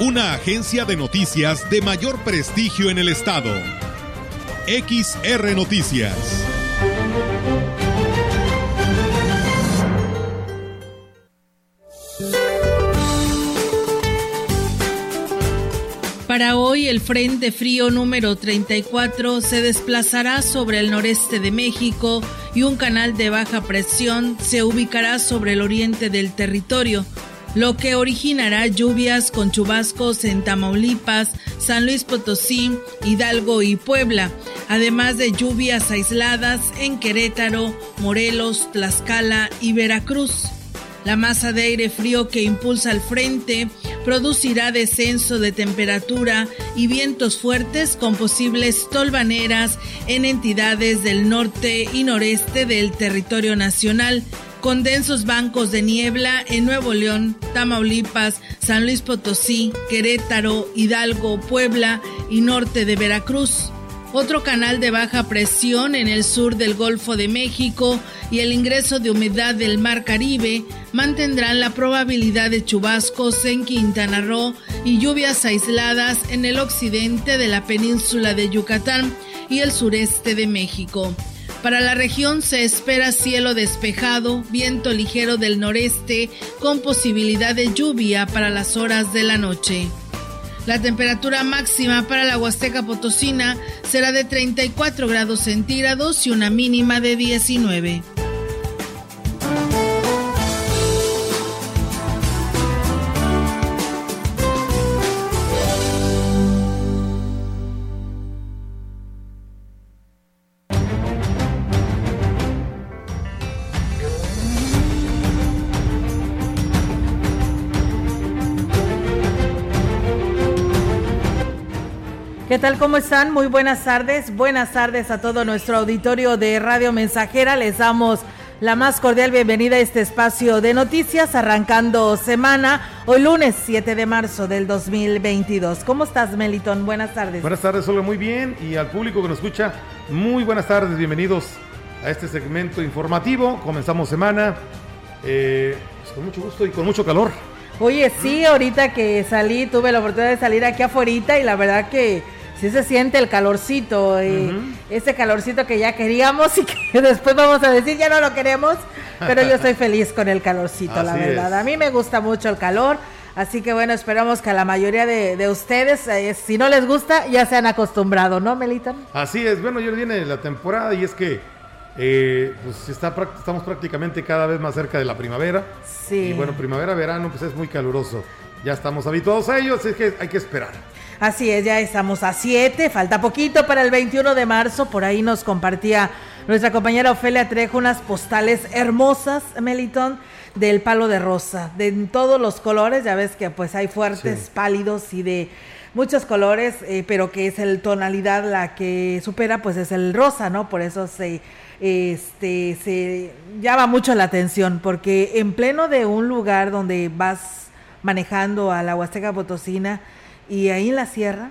Una agencia de noticias de mayor prestigio en el estado. XR Noticias. Para hoy, el Frente Frío número 34 se desplazará sobre el noreste de México y un canal de baja presión se ubicará sobre el oriente del territorio, lo que originará lluvias con chubascos en Tamaulipas, San Luis Potosí, Hidalgo y Puebla, además de lluvias aisladas en Querétaro, Morelos, Tlaxcala y Veracruz. La masa de aire frío que impulsa el frente producirá descenso de temperatura y vientos fuertes con posibles tolvaneras en entidades del norte y noreste del territorio nacional, con densos bancos de niebla en Nuevo León, Tamaulipas, San Luis Potosí, Querétaro, Hidalgo, Puebla y norte de Veracruz otro canal de baja presión en el sur del Golfo de México y el ingreso de humedad del Mar Caribe mantendrán la probabilidad de chubascos en Quintana Roo y lluvias aisladas en el occidente de la península de Yucatán y el sureste de México. Para la región se espera cielo despejado, viento ligero del noreste con posibilidad de lluvia para las horas de la noche. La temperatura máxima para la Huasteca Potosina será de 34 grados centígrados y una mínima de 19. Tal? ¿Cómo están? Muy buenas tardes. Buenas tardes a todo nuestro auditorio de Radio Mensajera. Les damos la más cordial bienvenida a este espacio de noticias arrancando semana hoy lunes 7 de marzo del 2022. ¿Cómo estás, Meliton? Buenas tardes. Buenas tardes, solo muy bien. Y al público que nos escucha, muy buenas tardes. Bienvenidos a este segmento informativo. Comenzamos semana eh, pues con mucho gusto y con mucho calor. Oye, sí, ahorita que salí, tuve la oportunidad de salir aquí afuera y la verdad que sí se siente el calorcito, eh, ese calorcito que ya queríamos y que después vamos a decir ya no lo queremos, pero yo estoy feliz con el calorcito, la verdad. A mí me gusta mucho el calor. Así que bueno, esperamos que a la mayoría de, ustedes, eh, si no les gusta, ya se han acostumbrado, ¿no, Melita? Así es, bueno, ya viene la temporada y es que eh, pues está, estamos prácticamente cada vez más cerca de la primavera. Sí. Y bueno, primavera, verano, pues es muy caluroso. Ya estamos habituados a ello, así que hay que esperar. Así es, ya estamos a 7, falta poquito para el 21 de marzo, por ahí nos compartía nuestra compañera Ofelia Trejo unas postales hermosas, Melitón, del palo de rosa, de todos los colores, ya ves que pues hay fuertes, pálidos y de muchos colores, eh, pero que es el tonalidad la que supera, pues es el rosa, ¿no? Por eso se este se llama mucho la atención, porque en pleno de un lugar donde vas manejando a la Huasteca Potosina, y ahí en la sierra,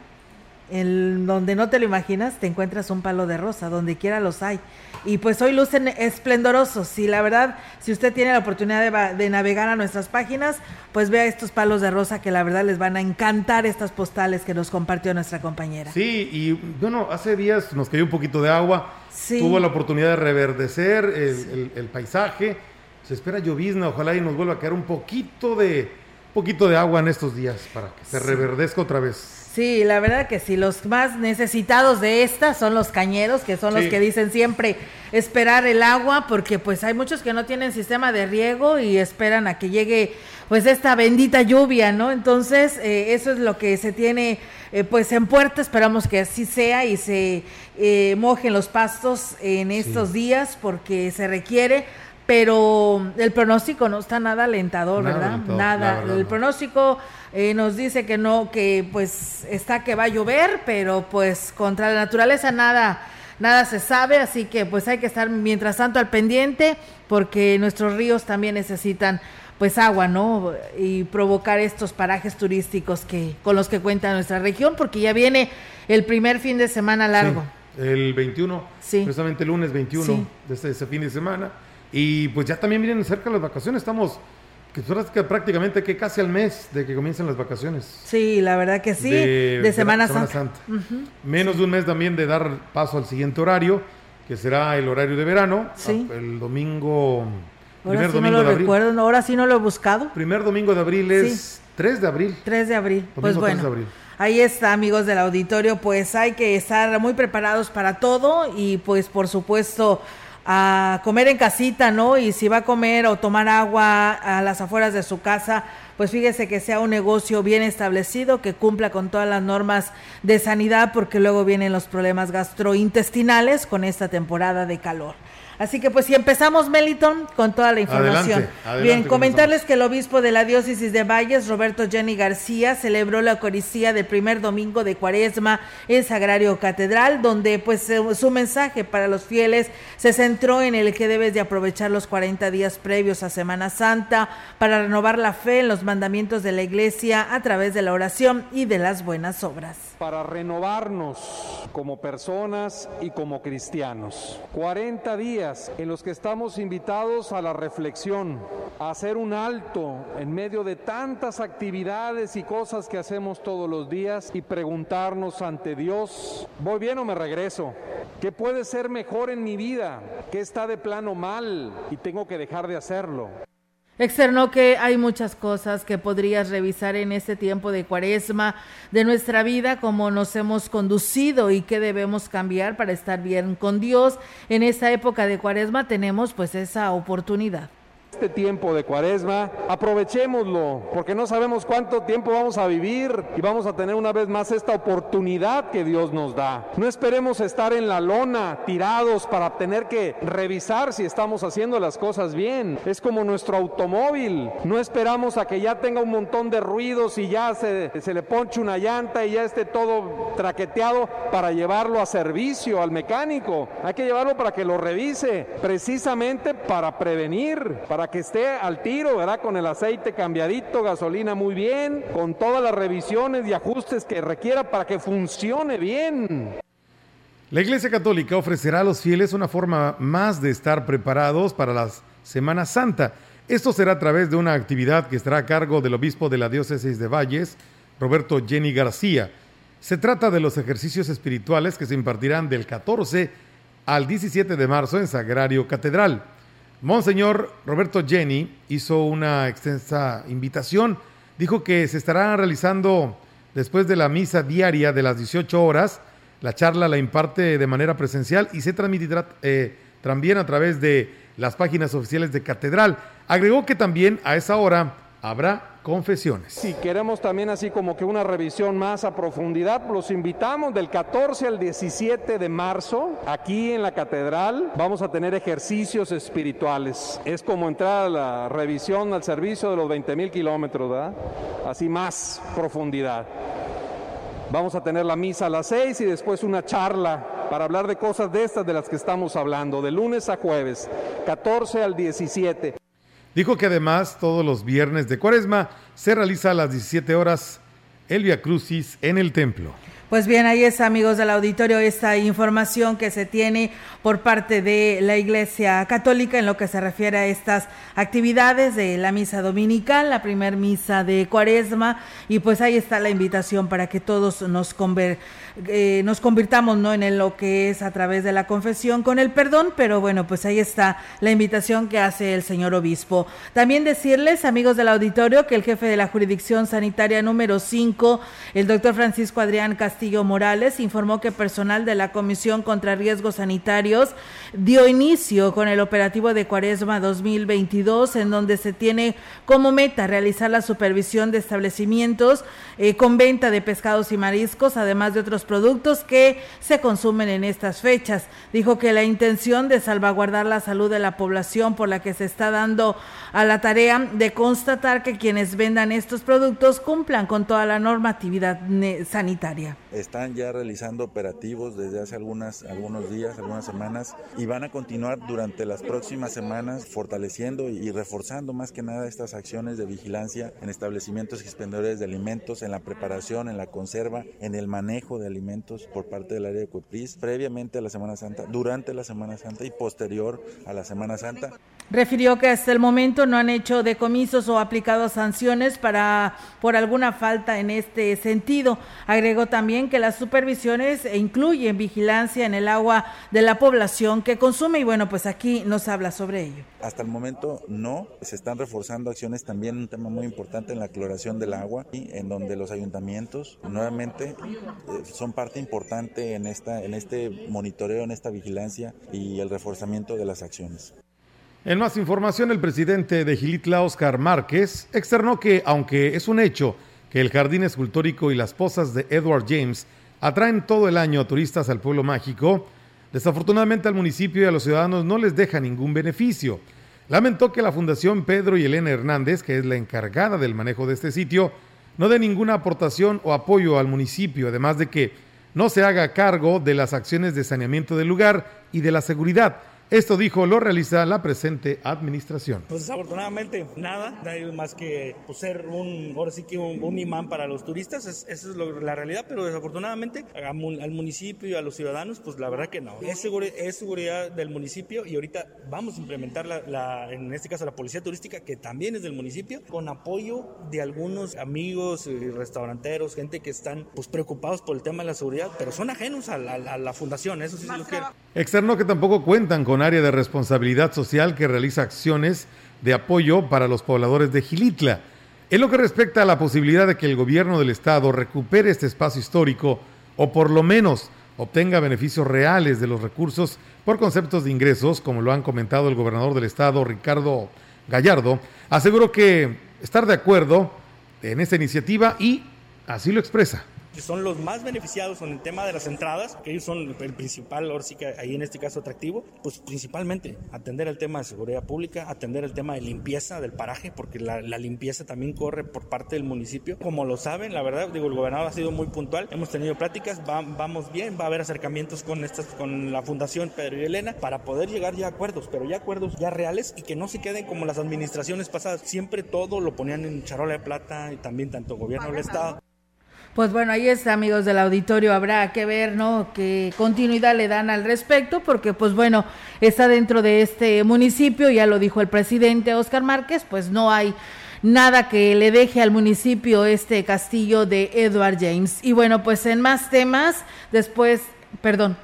en donde no te lo imaginas, te encuentras un palo de rosa, donde quiera los hay. Y pues hoy lucen esplendorosos. Y la verdad, si usted tiene la oportunidad de, navegar a nuestras páginas, pues vea estos palos de rosa que la verdad les van a encantar estas postales que nos compartió nuestra compañera. Sí, y bueno, hace días nos cayó un poquito de agua. Tuvo la oportunidad de reverdecer el, el paisaje. Se espera llovizna, ojalá y nos vuelva a caer un poquito de, poquito de agua en estos días para que se reverdezca otra vez. Sí, la verdad que sí, los más necesitados de esta son los cañeros, que son los que dicen siempre esperar el agua, porque pues hay muchos que no tienen sistema de riego y esperan a que llegue pues esta bendita lluvia, ¿no? Entonces, eh, eso es lo que se tiene eh, pues en puerta, esperamos que así sea y se eh, mojen los pastos en estos días porque se requiere pero el pronóstico no está nada alentador, ¿verdad? nada. el pronóstico eh, nos dice que no, que pues está que va a llover, pero pues contra la naturaleza nada, nada se sabe, así que pues hay que estar mientras tanto al pendiente, porque nuestros ríos también necesitan pues agua, ¿no? Y provocar estos parajes turísticos que con los que cuenta nuestra región, porque ya viene el primer fin de semana largo. el 21, sí. precisamente el lunes 21 de ese fin de semana y pues ya también vienen cerca las vacaciones, estamos que prácticamente que casi al mes de que comiencen las vacaciones. Sí, la verdad que sí, de, Semana, Santa. Menos de un mes también de dar paso al siguiente horario, que será el horario de verano, sí. el domingo... Ahora primer sí domingo no lo recuerdo, ahora sí no lo he buscado. Primer domingo de abril es 3 de abril. 3 de abril, pues bueno. Ahí está, amigos del auditorio, pues hay que estar muy preparados para todo y pues por supuesto a comer en casita, ¿no? Y si va a comer o tomar agua a las afueras de su casa, pues fíjese que sea un negocio bien establecido, que cumpla con todas las normas de sanidad, porque luego vienen los problemas gastrointestinales con esta temporada de calor. Así que pues si empezamos, Meliton, con toda la información. Bien, comentarles que el obispo de la diócesis de Valles, Roberto Jenny García, celebró la Eucaristía del primer domingo de Cuaresma en Sagrario Catedral, donde pues su mensaje para los fieles se centró en el que debes de aprovechar los 40 días previos a Semana Santa para renovar la fe en los mandamientos de la Iglesia a través de la oración y de las buenas obras. Para renovarnos como personas y como cristianos. 40 días en los que estamos invitados a la reflexión, a hacer un alto en medio de tantas actividades y cosas que hacemos todos los días y preguntarnos ante Dios, ¿voy bien o me regreso? ¿Qué puede ser mejor en mi vida? ¿Qué está de plano mal y tengo que dejar de hacerlo? Externó que hay muchas cosas que podrías revisar en este tiempo de cuaresma de nuestra vida, cómo nos hemos conducido y qué debemos cambiar para estar bien con Dios. En esta época de cuaresma tenemos pues esa oportunidad este tiempo de cuaresma, aprovechémoslo, porque no sabemos cuánto tiempo vamos a vivir y vamos a tener una vez más esta oportunidad que Dios nos da. No esperemos estar en la lona, tirados para tener que revisar si estamos haciendo las cosas bien. Es como nuestro automóvil, no esperamos a que ya tenga un montón de ruidos y ya se, se le ponche una llanta y ya esté todo traqueteado para llevarlo a servicio al mecánico. Hay que llevarlo para que lo revise, precisamente para prevenir, para que esté al tiro, ¿verdad? Con el aceite cambiadito, gasolina muy bien, con todas las revisiones y ajustes que requiera para que funcione bien. La Iglesia Católica ofrecerá a los fieles una forma más de estar preparados para la Semana Santa. Esto será a través de una actividad que estará a cargo del obispo de la diócesis de Valles, Roberto Jenny García. Se trata de los ejercicios espirituales que se impartirán del 14 al 17 de marzo en Sagrario Catedral. Monseñor Roberto Jenny hizo una extensa invitación. Dijo que se estará realizando después de la misa diaria de las 18 horas. La charla la imparte de manera presencial y se transmitirá eh, también a través de las páginas oficiales de Catedral. Agregó que también a esa hora habrá confesiones. Si queremos también así como que una revisión más a profundidad, los invitamos del 14 al 17 de marzo aquí en la catedral. Vamos a tener ejercicios espirituales. Es como entrar a la revisión al servicio de los 20 mil kilómetros, ¿verdad? Así más profundidad. Vamos a tener la misa a las 6 y después una charla para hablar de cosas de estas de las que estamos hablando, de lunes a jueves, 14 al 17. Dijo que además todos los viernes de cuaresma se realiza a las 17 horas el Via Crucis en el templo. Pues bien, ahí es, amigos del auditorio, esta información que se tiene por parte de la Iglesia Católica en lo que se refiere a estas actividades de la misa dominical, la primer misa de Cuaresma, y pues ahí está la invitación para que todos nos eh, nos convirtamos ¿no? en lo que es a través de la confesión con el perdón, pero bueno, pues ahí está la invitación que hace el señor obispo. También decirles, amigos del auditorio, que el jefe de la jurisdicción sanitaria número 5, el doctor Francisco Adrián Castillo, Castillo Morales informó que personal de la Comisión contra Riesgos Sanitarios dio inicio con el operativo de Cuaresma 2022, en donde se tiene como meta realizar la supervisión de establecimientos eh, con venta de pescados y mariscos, además de otros productos que se consumen en estas fechas. Dijo que la intención de salvaguardar la salud de la población por la que se está dando a la tarea de constatar que quienes vendan estos productos cumplan con toda la normatividad sanitaria. Están ya realizando operativos desde hace algunas, algunos días, algunas semanas y van a continuar durante las próximas semanas fortaleciendo y reforzando más que nada estas acciones de vigilancia en establecimientos expendedores de alimentos, en la preparación, en la conserva, en el manejo de alimentos por parte del área de Cuepris previamente a la Semana Santa, durante la Semana Santa y posterior a la Semana Santa. Refirió que hasta el momento no han hecho decomisos o aplicado sanciones para por alguna falta en este sentido. Agregó también que las supervisiones incluyen vigilancia en el agua de la población que consume y bueno, pues aquí nos habla sobre ello. Hasta el momento no, se están reforzando acciones también un tema muy importante en la cloración del agua y en donde los ayuntamientos nuevamente eh, son parte importante en esta en este monitoreo, en esta vigilancia y el reforzamiento de las acciones. En más información, el presidente de Gilitla, Oscar Márquez, externó que, aunque es un hecho que el jardín escultórico y las pozas de Edward James atraen todo el año a turistas al pueblo mágico, desafortunadamente al municipio y a los ciudadanos no les deja ningún beneficio. Lamentó que la Fundación Pedro y Elena Hernández, que es la encargada del manejo de este sitio, no dé ninguna aportación o apoyo al municipio, además de que no se haga cargo de las acciones de saneamiento del lugar y de la seguridad esto dijo, lo realiza la presente administración. Pues desafortunadamente nada, más que pues, ser un, ahora sí que un, imán para los turistas, esa es la realidad, pero desafortunadamente al municipio y a los ciudadanos, pues la verdad que no. Es, seguridad del municipio y ahorita vamos a implementar, la, en este caso la policía turística, que también es del municipio, con apoyo de algunos amigos y restauranteros, gente que están pues preocupados por el tema de la seguridad, pero son ajenos a la, fundación, eso sí se lo quiero. Externo que tampoco cuentan con área de responsabilidad social que realiza acciones de apoyo para los pobladores de Gilitla. En lo que respecta a la posibilidad de que el gobierno del estado recupere este espacio histórico o por lo menos obtenga beneficios reales de los recursos por conceptos de ingresos, como lo han comentado el gobernador del estado, Ricardo Gallardo, aseguró que estar de acuerdo en esta iniciativa y así lo expresa que son los más beneficiados en el tema de las entradas, que ellos son el principal, ahora sí que ahí en este caso atractivo, pues principalmente atender el tema de seguridad pública, atender el tema de limpieza del paraje, porque la, limpieza también corre por parte del municipio. Como lo saben, la verdad, digo, el gobernador ha sido muy puntual, hemos tenido pláticas, vamos bien, va a haber acercamientos con, estas, con la Fundación Pedro y Elena para poder llegar ya a acuerdos, pero ya acuerdos ya reales y que no se queden como las administraciones pasadas. Siempre todo lo ponían en charola de plata y también tanto gobierno del Estado. Pues bueno, ahí está, amigos del auditorio, habrá que ver, ¿no? Qué continuidad le dan al respecto, porque pues bueno, está dentro de este municipio, ya lo dijo el presidente Oscar Márquez, pues no hay nada que le deje al municipio este castillo de Edward James. Y bueno, pues en más temas, después, perdón,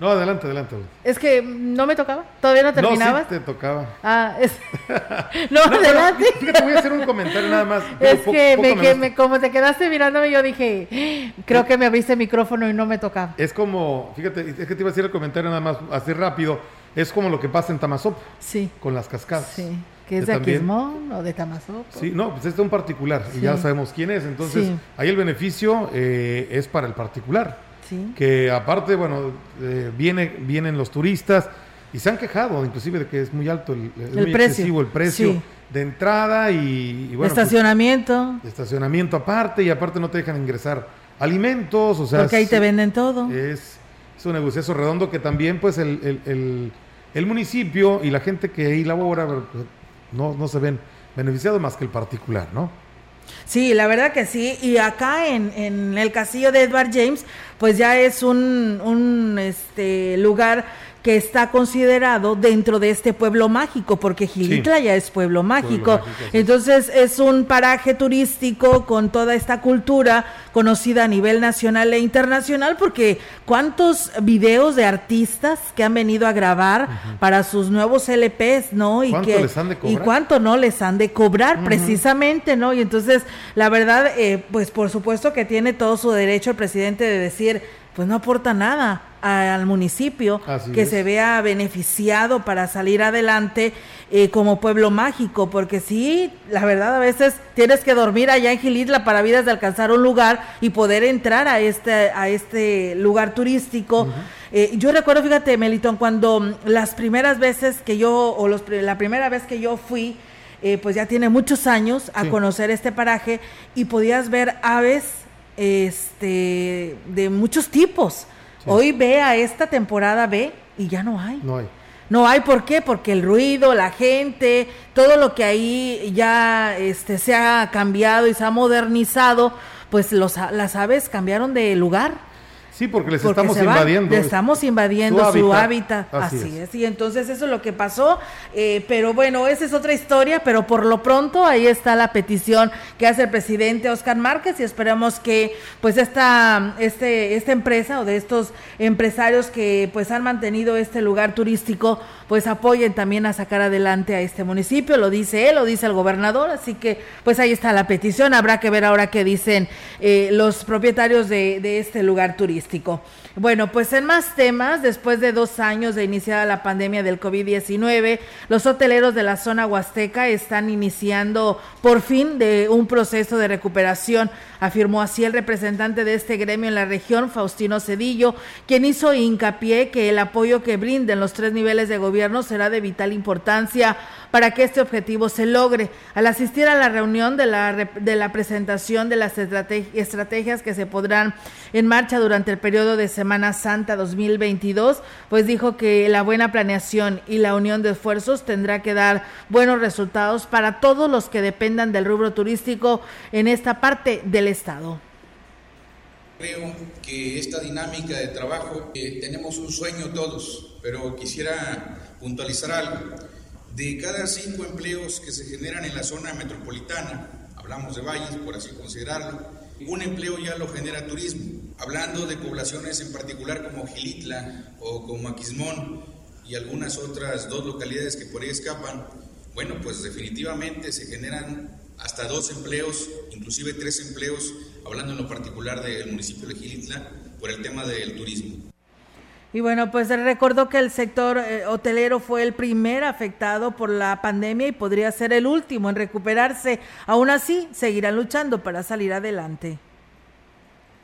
no, adelante, adelante. Es que no me tocaba. ¿Todavía no terminabas? No, sí te tocaba. Ah, es... no, adelante. fíjate, voy a hacer un comentario nada más. Es que, me, como te quedaste mirándome, yo dije, creo que me abriste el micrófono y no me tocaba. Es como, fíjate, es que te iba a decir el comentario nada más, así rápido. Es como lo que pasa en Tamazop. Sí. Con las cascadas. Sí. ¿Que es de, Aquismón o de Tamazop? Sí, no, pues este es un particular y ya sabemos quién es. Entonces, ahí el beneficio eh, es para el particular que aparte, bueno, eh, viene, vienen los turistas y se han quejado inclusive de que es muy alto el, muy precio. excesivo el precio de entrada y, bueno, pues, estacionamiento. estacionamiento aparte y aparte no te dejan ingresar alimentos, o sea, porque ahí te venden todo. Es, es un negocio redondo que también pues el, el, el, municipio y la gente que ahí labora pues, no, no se ven beneficiados más que el particular, ¿no? Sí, la verdad que sí. Y acá en, en el castillo de Edward James, pues ya es un, un este, lugar que está considerado dentro de este pueblo mágico, porque Gilitla ya es pueblo mágico. Entonces es un paraje turístico con toda esta cultura conocida a nivel nacional e internacional, porque cuántos videos de artistas que han venido a grabar para sus nuevos LPs, ¿no? Y que, Y cuánto no les han de cobrar, precisamente, ¿no? Y entonces, la verdad, eh, pues por supuesto que tiene todo su derecho el presidente de decir, pues no aporta nada al municipio que se vea beneficiado para salir adelante eh, como pueblo mágico, porque sí, la verdad a veces tienes que dormir allá en Gilitla para vidas de alcanzar un lugar y poder entrar a este, a este lugar turístico. Eh, yo recuerdo, fíjate, Melitón, cuando las primeras veces que yo, o los, la primera vez que yo fui, eh, pues ya tiene muchos años a conocer este paraje y podías ver aves este, de muchos tipos. Hoy ve a esta temporada B y ya no hay. No hay. No hay, ¿por qué? Porque el ruido, la gente, todo lo que ahí ya este, se ha cambiado y se ha modernizado, pues los, las aves cambiaron de lugar. Sí, porque les estamos invadiendo. Le estamos invadiendo su hábitat. Así, es. Y entonces eso es lo que pasó. Eh, pero bueno, esa es otra historia. Pero por lo pronto ahí está la petición que hace el presidente Oscar Márquez y esperamos que pues esta, este, esta empresa o de estos empresarios que pues han mantenido este lugar turístico pues apoyen también a sacar adelante a este municipio. Lo dice él, lo dice el gobernador. Así que pues ahí está la petición. Habrá que ver ahora qué dicen eh, los propietarios de, de este lugar turístico. Bueno, pues en más temas, después de dos años de iniciada la pandemia del COVID-19, los hoteleros de la zona huasteca están iniciando por fin de un proceso de recuperación, afirmó así el representante de este gremio en la región, Faustino Cedillo, quien hizo hincapié que el apoyo que brinden los tres niveles de gobierno será de vital importancia para que este objetivo se logre. Al asistir a la reunión de la, de la presentación de las estrategias que se podrán en marcha durante el periodo de Semana Santa 2022, pues dijo que la buena planeación y la unión de esfuerzos tendrá que dar buenos resultados para todos los que dependan del rubro turístico en esta parte del Estado. Creo que esta dinámica de trabajo, eh, tenemos un sueño todos, pero quisiera puntualizar algo. De cada cinco empleos que se generan en la zona metropolitana, hablamos de valles, por así considerarlo, un empleo ya lo genera turismo. Hablando de poblaciones en particular como Gilitla o como Aquismón y algunas otras dos localidades que por ahí escapan, bueno, pues definitivamente se generan hasta dos empleos, inclusive tres empleos, hablando en lo particular del municipio de Gilitla, por el tema del turismo. Y bueno, pues recordó que el sector eh, hotelero fue el primer afectado por la pandemia y podría ser el último en recuperarse. Aún así, seguirán luchando para salir adelante.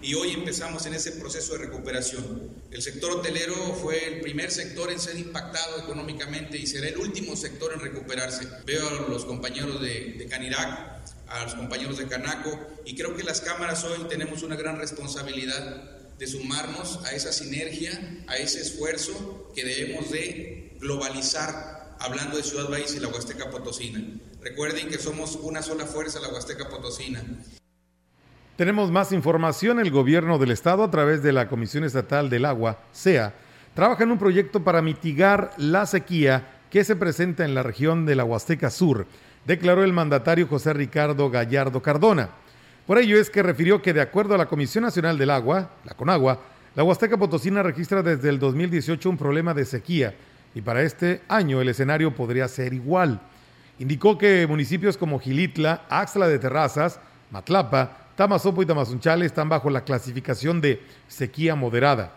Y hoy empezamos en ese proceso de recuperación. El sector hotelero fue el primer sector en ser impactado económicamente y será el último sector en recuperarse. Veo a los compañeros de, de Canirac, a los compañeros de Canaco y creo que las cámaras hoy tenemos una gran responsabilidad de sumarnos a esa sinergia, a ese esfuerzo que debemos de globalizar, hablando de Ciudad Valles y la Huasteca Potosina. Recuerden que somos una sola fuerza, la Huasteca Potosina. Tenemos más información. El gobierno del estado, a través de la Comisión Estatal del Agua, SEA, trabaja en un proyecto para mitigar la sequía que se presenta en la región de la Huasteca Sur, declaró el mandatario José Ricardo Gallardo Cardona. Por ello es que refirió que de acuerdo a la Comisión Nacional del Agua, la CONAGUA, la Huasteca Potosina registra desde el 2018 un problema de sequía y para este año el escenario podría ser igual. Indicó que municipios como Gilitla, Axla de Terrazas, Matlapa, Tamazopo y Tamazunchale están bajo la clasificación de sequía moderada.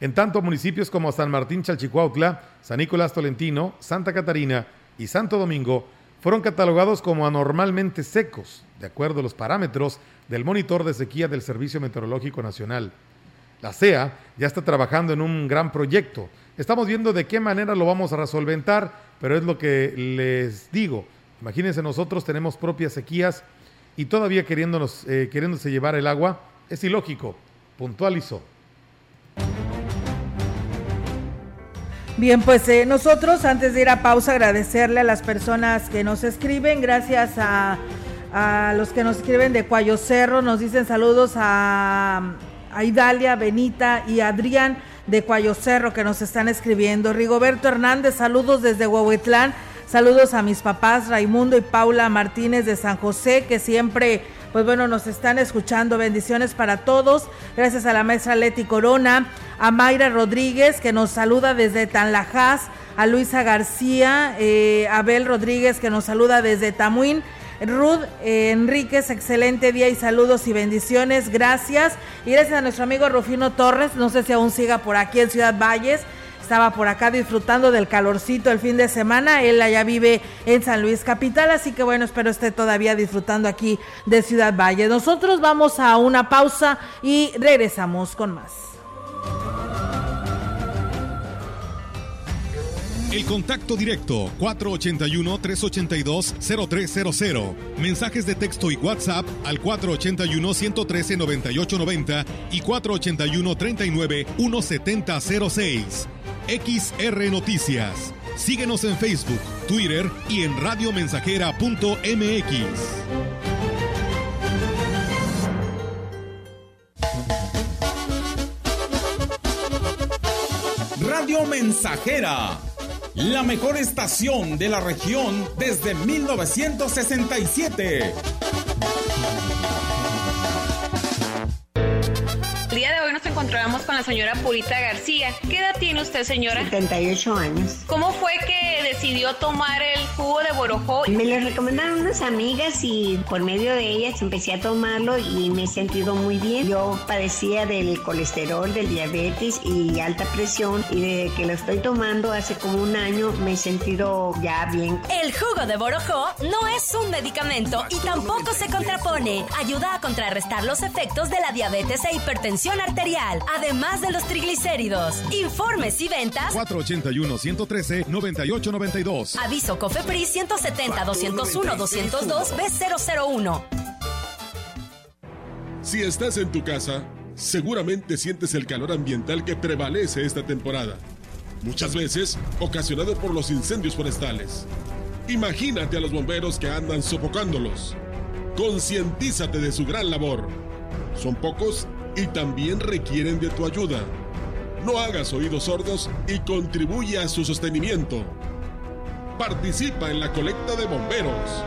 En tanto, municipios como San Martín Chalchicuautla, San Nicolás Tolentino, Santa Catarina y Santo Domingo fueron catalogados como anormalmente secos, de acuerdo a los parámetros del monitor de sequía del Servicio Meteorológico Nacional. La CEA ya está trabajando en un gran proyecto. Estamos viendo de qué manera lo vamos a resolventar, pero es lo que les digo. Imagínense, nosotros tenemos propias sequías y todavía queriéndonos, eh, queriéndose llevar el agua, es ilógico, puntualizó. Bien, pues eh, nosotros antes de ir a pausa agradecerle a las personas que nos escriben, gracias a, los que nos escriben de Cuayo Cerro, nos dicen saludos a, a Idalia, Benita y Adrián de Cuayo Cerro que nos están escribiendo. Rigoberto Hernández, saludos desde Huehuetlán. Saludos a mis papás Raimundo y Paula Martínez de San José, que siempre, pues bueno, nos están escuchando. Bendiciones para todos. Gracias a la maestra Leti Corona, a Mayra Rodríguez, que nos saluda desde Tanlajas, a Luisa García, eh, Abel Rodríguez, que nos saluda desde Tamuín. Ruth eh, Enríquez, excelente día y saludos y bendiciones. Gracias. Y gracias a nuestro amigo Rufino Torres, no sé si aún siga por aquí en Ciudad Valles estaba por acá disfrutando del calorcito el fin de semana. Él allá vive en San Luis Capital, así que bueno, espero esté todavía disfrutando aquí de Ciudad Valle. Nosotros vamos a una pausa y regresamos con más. El contacto directo 481-382-0300. Mensajes de texto y WhatsApp al 481-113-9890 y 481-39-1706. XR Noticias. Síguenos en Facebook, Twitter y en radiomensajera.mx. Radio Mensajera, la mejor estación de la región desde 1967. Encontramos con la señora Purita García. ¿Qué edad tiene usted, señora? 78 años. ¿Cómo fue que decidió tomar el jugo de borojó? Me lo recomendaron unas amigas y por medio de ellas empecé a tomarlo y me he sentido muy bien. Yo padecía del colesterol, del diabetes y alta presión y desde que lo estoy tomando hace como un año me he sentido ya bien. El jugo de borojó no es un medicamento y tampoco se contrapone. Ayuda a contrarrestar los efectos de la diabetes e hipertensión arterial además de los triglicéridos. Informes y ventas 481-113-9892. Aviso COFEPRIS 170-201-202 B001. Si estás en tu casa, seguramente sientes el calor ambiental que prevalece esta temporada. Muchas veces ocasionado por los incendios forestales. Imagínate a los bomberos que andan sofocándolos. Concientízate de su gran labor. Son pocos y también requieren de tu ayuda. No hagas oídos sordos y contribuye a su sostenimiento. Participa en la colecta de bomberos.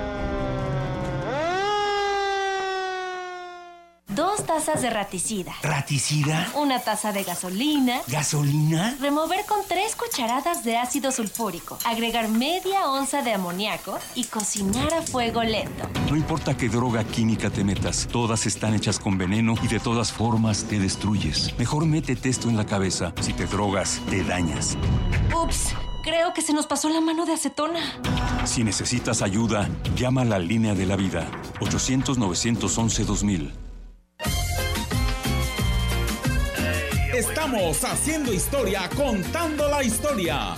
Dos tazas de raticida. ¿Raticida? Una taza de gasolina. ¿Gasolina? Remover con tres cucharadas de ácido sulfúrico. Agregar media onza de amoníaco y cocinar a fuego lento. No importa qué droga química te metas, todas están hechas con veneno y de todas formas te destruyes. Mejor métete esto en la cabeza. Si te drogas, te dañas. Ups. Creo que se nos pasó la mano de acetona. Si necesitas ayuda, llama a la línea de la vida. 800-911-2000. Estamos haciendo historia, contando la historia.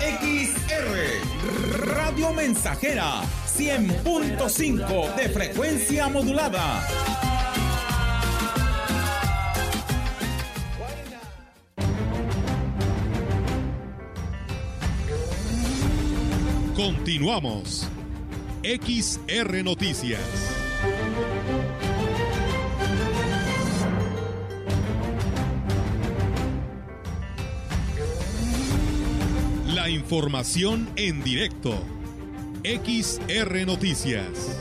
XR Radio Mensajera 100.5 de frecuencia modulada. Continuamos. XR Noticias. Información en directo. XR Noticias.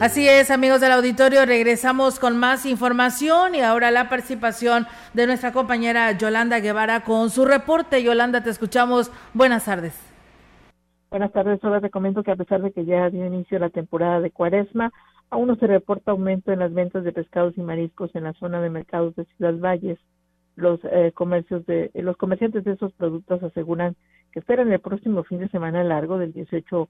Así es, amigos del auditorio, regresamos con más información y ahora la participación de nuestra compañera Yolanda Guevara con su reporte. Yolanda, te escuchamos. Buenas tardes. Buenas tardes, solo te comento que a pesar de que ya dio inicio la temporada de cuaresma, aún no se reporta aumento en las ventas de pescados y mariscos en la zona de mercados de Ciudad Valles los eh, comercios de los comerciantes de esos productos aseguran que esperan el próximo fin de semana largo del 18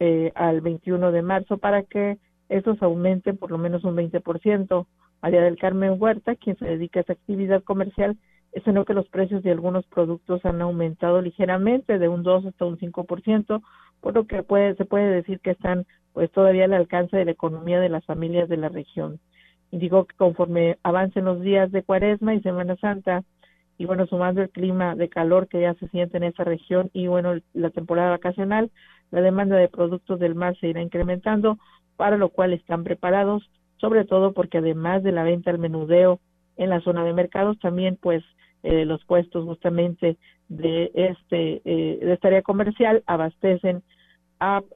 eh, al 21 de marzo para que estos aumenten por lo menos un 20%. María del Carmen Huerta, quien se dedica a esa actividad comercial, estimó que los precios de algunos productos han aumentado ligeramente de un 2 hasta un 5%, por lo que puede, se puede decir que están pues todavía al alcance de la economía de las familias de la región indicó que conforme avancen los días de Cuaresma y Semana Santa, y bueno, sumando el clima de calor que ya se siente en esta región y bueno, la temporada vacacional, la demanda de productos del mar se irá incrementando, para lo cual están preparados, sobre todo porque además de la venta al menudeo en la zona de mercados. También, pues, eh, los puestos justamente de este eh, de esta área comercial abastecen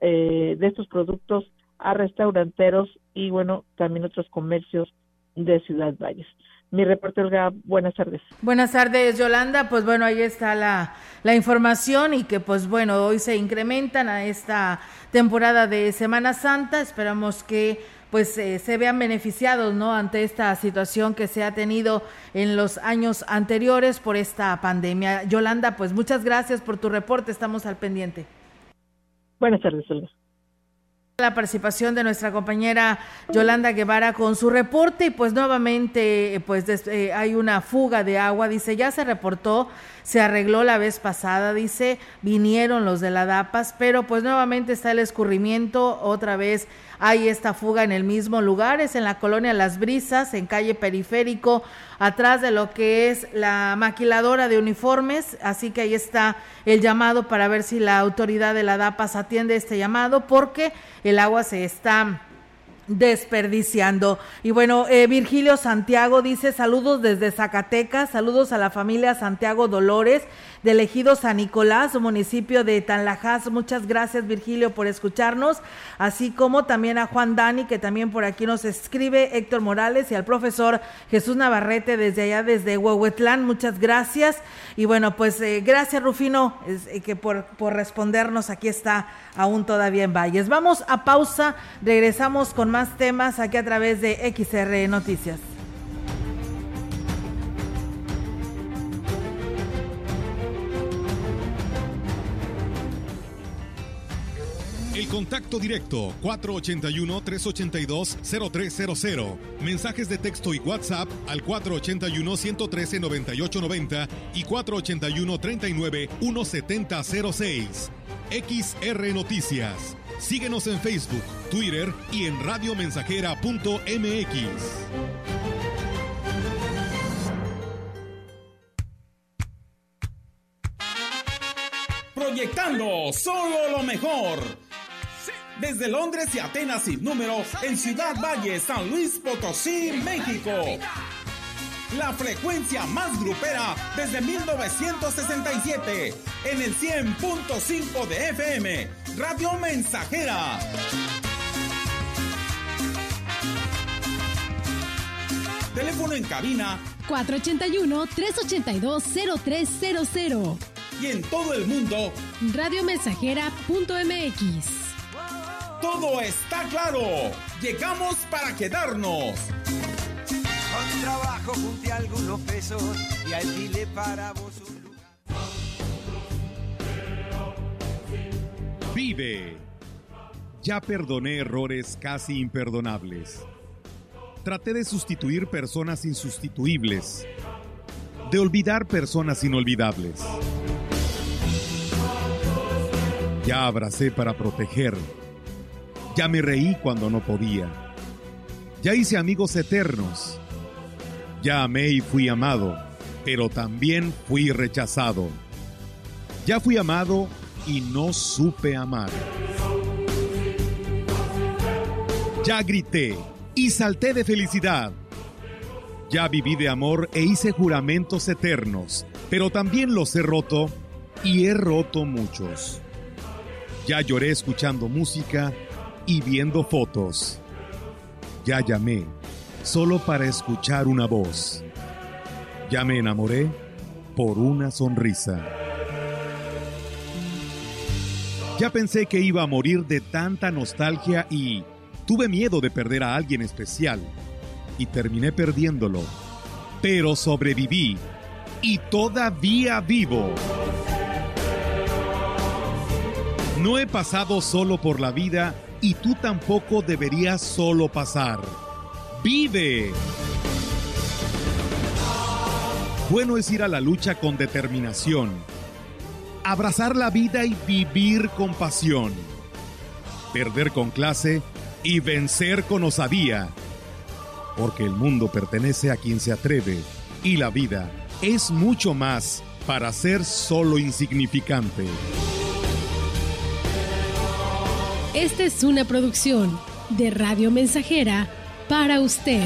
eh, de estos productos a restauranteros y bueno también otros comercios de Ciudad Valles. Mi reporte, Olga, buenas tardes. Buenas tardes, Yolanda. Pues bueno, ahí está la, la información y que pues bueno, hoy se incrementan a esta temporada de Semana Santa. Esperamos que pues eh, se vean beneficiados, ¿no? Ante esta situación que se ha tenido en los años anteriores por esta pandemia. Yolanda, pues muchas gracias por tu reporte, estamos al pendiente. Buenas tardes, Olga. La participación de nuestra compañera Yolanda Guevara con su reporte y pues nuevamente pues eh, hay una fuga de agua, dice, ya se reportó se arregló la vez pasada, dice, vinieron los de la DAPAS, pero pues nuevamente está el escurrimiento, otra vez hay esta fuga en el mismo lugar, es en la colonia Las Brisas, en calle Periférico, atrás de lo que es la maquiladora de uniformes, así que ahí está el llamado para ver si la autoridad de la DAPAS atiende este llamado, porque el agua se está desperdiciando. Y bueno, eh, Virgilio Santiago dice saludos desde Zacatecas, saludos a la familia Santiago Dolores de Ejido San Nicolás, municipio de Tanlajas. Muchas gracias Virgilio por escucharnos, así como también a Juan Dani, que también por aquí nos escribe, Héctor Morales y al profesor Jesús Navarrete desde allá, desde Huehuetlán. Muchas gracias. Y bueno, pues eh, gracias Rufino, eh, que por, por respondernos, aquí está aún todavía en Valles. Vamos a pausa, regresamos con más temas aquí a través de XR Noticias. El contacto directo 481-382-0300. Mensajes de texto y WhatsApp al 481-113-9890 y 481-39-1706. XR Noticias. Síguenos en Facebook, Twitter y en radiomensajera.mx. Proyectando solo lo mejor desde Londres y Atenas sin número, en Ciudad Valle, San Luis Potosí, México. La frecuencia más grupera desde 1967, en el 100.5 de FM, Radio Mensajera. Teléfono en cabina 481-382-0300. Y en todo el mundo, radiomensajera.mx. Todo está claro. Llegamos para quedarnos. Trabajo junté algunos pesos y alquilé para vos un lugar. Vive. Ya perdoné errores casi imperdonables. Traté de sustituir personas insustituibles. De olvidar personas inolvidables. Ya abracé para proteger ya me reí cuando no podía. Ya hice amigos eternos. Ya amé y fui amado, pero también fui rechazado. Ya fui amado y no supe amar. Ya grité y salté de felicidad. Ya viví de amor e hice juramentos eternos, pero también los he roto y he roto muchos. Ya lloré escuchando música y viendo fotos. Ya llamé, solo para escuchar una voz. Ya me enamoré por una sonrisa. Ya pensé que iba a morir de tanta nostalgia y tuve miedo de perder a alguien especial y terminé perdiéndolo. Pero sobreviví y todavía vivo. No he pasado solo por la vida y tú tampoco deberías solo pasar. Vive. Bueno es ir a la lucha con determinación, abrazar la vida y vivir con pasión, perder con clase y vencer con osadía, porque el mundo pertenece a quien se atreve y la vida es mucho más para ser solo insignificante. Esta es una producción de Radio Mensajera para usted.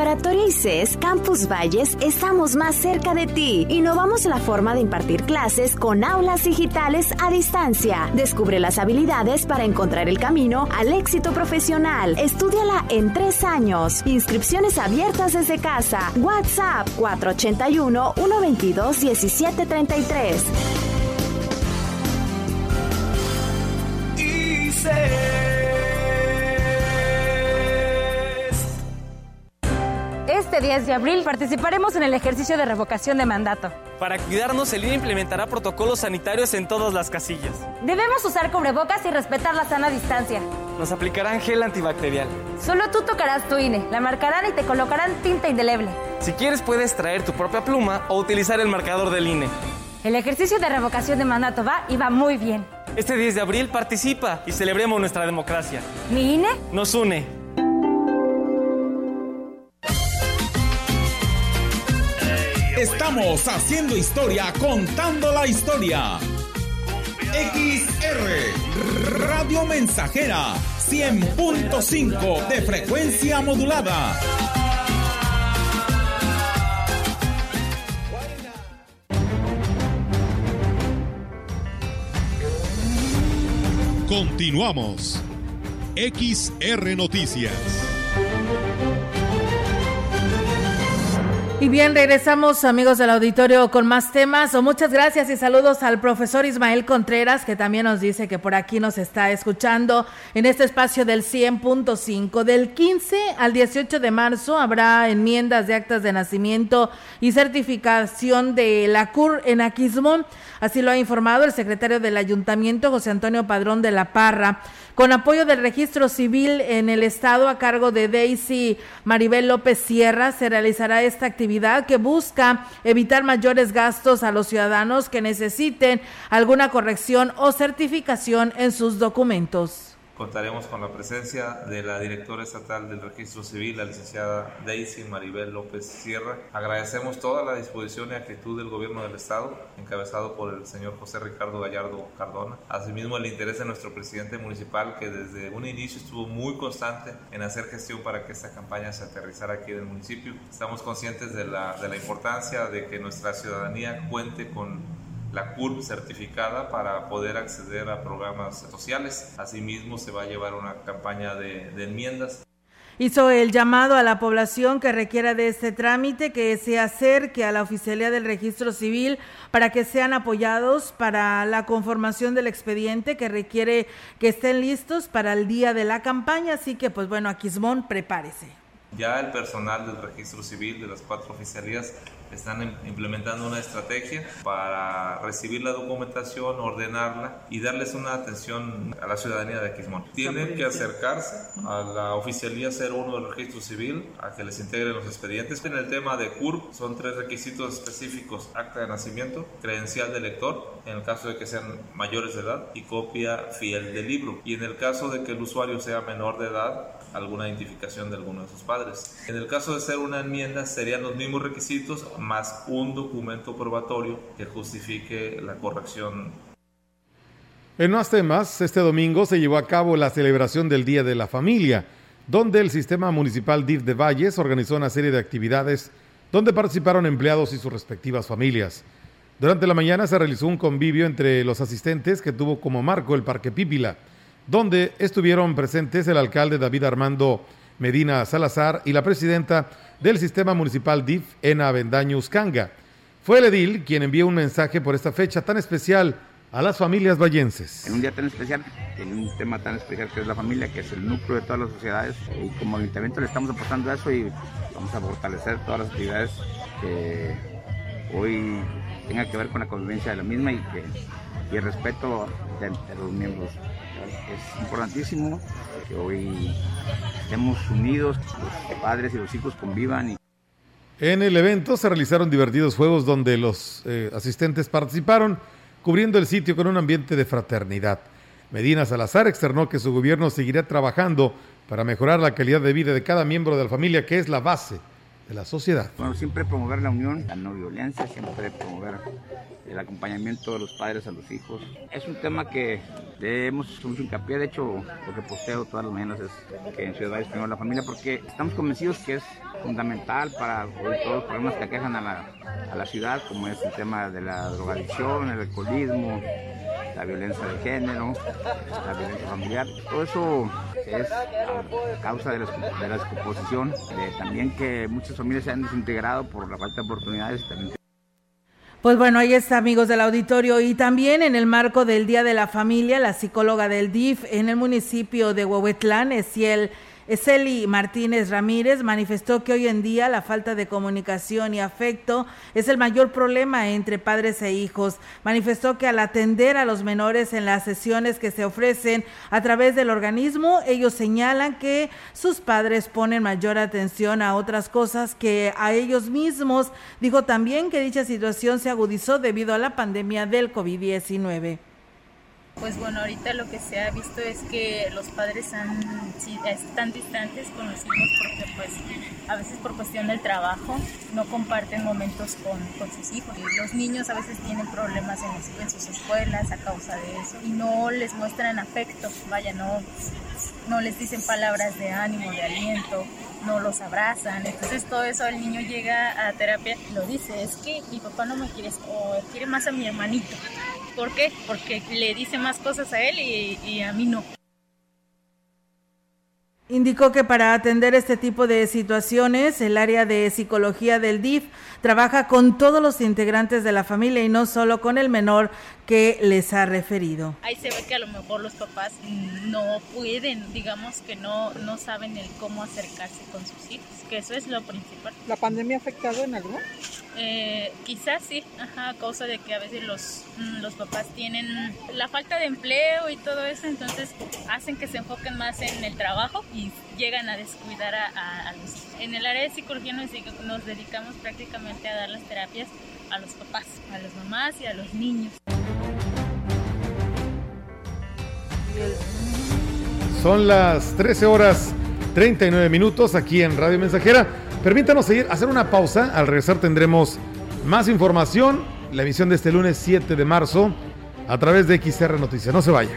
Preparatoria ICES Campus Valles estamos más cerca de ti. Innovamos la forma de impartir clases con aulas digitales a distancia. Descubre las habilidades para encontrar el camino al éxito profesional. Estúdiala en tres años. Inscripciones abiertas desde casa. WhatsApp 481 122 1733. 10 de abril participaremos en el ejercicio de revocación de mandato. Para cuidarnos, el INE implementará protocolos sanitarios en todas las casillas. Debemos usar cubrebocas y respetar la sana distancia. Nos aplicarán gel antibacterial. Solo tú tocarás tu INE, la marcarán y te colocarán tinta indeleble. Si quieres, puedes traer tu propia pluma o utilizar el marcador del INE. El ejercicio de revocación de mandato va y va muy bien. Este 10 de abril participa y celebremos nuestra democracia. ¿Mi INE? Nos une. Estamos haciendo historia, contando la historia. XR Radio Mensajera 100.5 de frecuencia modulada. Continuamos. XR Noticias. Y bien, regresamos amigos del auditorio con más temas. O muchas gracias y saludos al profesor Ismael Contreras, que también nos dice que por aquí nos está escuchando en este espacio del 100.5. Del 15 al 18 de marzo habrá enmiendas de actas de nacimiento y certificación de la CUR en Aquismón. Así lo ha informado el secretario del ayuntamiento, José Antonio Padrón de la Parra con apoyo del registro civil en el estado a cargo de Daisy Maribel López Sierra, se realizará esta actividad que busca evitar mayores gastos a los ciudadanos que necesiten alguna corrección o certificación en sus documentos. Contaremos con la presencia de la directora estatal del registro civil, la licenciada Daisy Maribel López Sierra. Agradecemos toda la disposición y actitud del gobierno del estado, encabezado por el señor José Ricardo Gallardo Cardona. Asimismo, el interés de nuestro presidente municipal, que desde un inicio estuvo muy constante en hacer gestión para que esta campaña se aterrizara aquí en el municipio. Estamos conscientes de la, de la importancia de que nuestra ciudadanía cuente con la CURP certificada para poder acceder a programas sociales. Asimismo, se va a llevar una campaña de, enmiendas. Hizo el llamado a la población que requiera de este trámite que se acerque a la oficialía del registro civil para que sean apoyados para la conformación del expediente que requiere que estén listos para el día de la campaña. Así que, pues bueno, Aquismón, prepárese. Ya el personal del registro civil de las cuatro oficialías están implementando una estrategia para recibir la documentación, ordenarla y darles una atención a la ciudadanía de Aquismón. Tienen que acercarse a la oficialía 01 del registro civil a que les integren los expedientes. En el tema de CURP son tres requisitos específicos, acta de nacimiento, credencial de lector, en el caso de que sean mayores de edad, y copia fiel del libro. Y en el caso de que el usuario sea menor de edad, alguna identificación de alguno de sus padres. En el caso de ser una enmienda, serían los mismos requisitos más un documento probatorio que justifique la corrección. En más temas, este domingo se llevó a cabo la celebración del Día de la Familia, donde el Sistema Municipal DIF de Valles organizó una serie de actividades donde participaron empleados y sus respectivas familias. Durante la mañana se realizó un convivio entre los asistentes que tuvo como marco el Parque Pípila donde estuvieron presentes el alcalde David Armando Medina Salazar y la presidenta del sistema municipal DIF, Ena Avendaño Uscanga. Fue el edil quien envió un mensaje por esta fecha tan especial a las familias vallenses. En un día tan especial, en un tema tan especial que es la familia, que es el núcleo de todas las sociedades, y como ayuntamiento le estamos apostando a eso y vamos a fortalecer todas las actividades que hoy tengan que ver con la convivencia de la misma y, que, y el respeto de los miembros es importantísimo que hoy estemos unidos, los padres y los hijos convivan. En el evento se realizaron divertidos juegos donde los eh, asistentes participaron, cubriendo el sitio con un ambiente de fraternidad. Medina Salazar externó que su gobierno seguirá trabajando para mejorar la calidad de vida de cada miembro de la familia, que es la base de la sociedad. Bueno, siempre promover la unión, la no violencia, siempre promover el acompañamiento de los padres a los hijos. Es un tema que hemos hecho hincapié, de hecho lo que posteo todas las mañanas es que en Ciudad Valles primero la familia, porque estamos convencidos que es fundamental para todos los problemas que aquejan a la, a la ciudad, como es el tema de la drogadicción, el alcoholismo, la violencia de género, la violencia familiar. Todo eso es causa de la, de la descomposición, de también que muchas familias se han desintegrado por la falta de oportunidades. También. Pues bueno, ahí está, amigos del auditorio. Y también en el marco del Día de la Familia, la psicóloga del DIF en el municipio de Huehuetlán, Esiel Eseli Martínez Ramírez manifestó que hoy en día la falta de comunicación y afecto es el mayor problema entre padres e hijos. Manifestó que al atender a los menores en las sesiones que se ofrecen a través del organismo, ellos señalan que sus padres ponen mayor atención a otras cosas que a ellos mismos. Dijo también que dicha situación se agudizó debido a la pandemia del COVID-19 pues bueno, ahorita lo que se ha visto es que los padres están distantes con los hijos porque pues a veces por cuestión del trabajo no comparten momentos con, sus hijos. Los niños a veces tienen problemas en, en, sus escuelas a causa de eso y no les muestran afecto, vaya, no, no les dicen palabras de ánimo, de aliento, no los abrazan. Entonces todo eso el niño llega a terapia y lo dice, es que mi papá no me quiere o quiere más a mi hermanito. ¿Por qué? Porque le dice más cosas a él y, a mí no. Indicó que para atender este tipo de situaciones, el área de psicología del DIF trabaja con todos los integrantes de la familia y no solo con el menor que les ha referido. Ahí se ve que a lo mejor los papás no pueden, digamos que no, no saben el cómo acercarse con sus hijos, que eso es lo principal. ¿La pandemia ha afectado en algo? Eh, quizás sí, ajá, a causa de que a veces los, mm, los papás tienen la falta de empleo y todo eso, entonces hacen que se enfoquen más en el trabajo y llegan a descuidar a, los En el área de psicología nos, nos dedicamos prácticamente a dar las terapias a los papás, a las mamás y a los niños. Son las 13 horas 39 minutos aquí en Radio Mensajera. Permítanos seguir, hacer una pausa. Al regresar tendremos más información. La emisión de este lunes 7 de marzo a través de XR Noticias. No se vaya.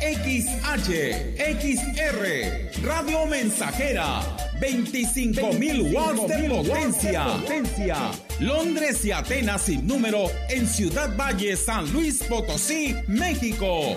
XH, XR, Radio Mensajera, 25.000 watts de potencia. potencia. Londres y Atenas sin número en Ciudad Valle, San Luis Potosí, México.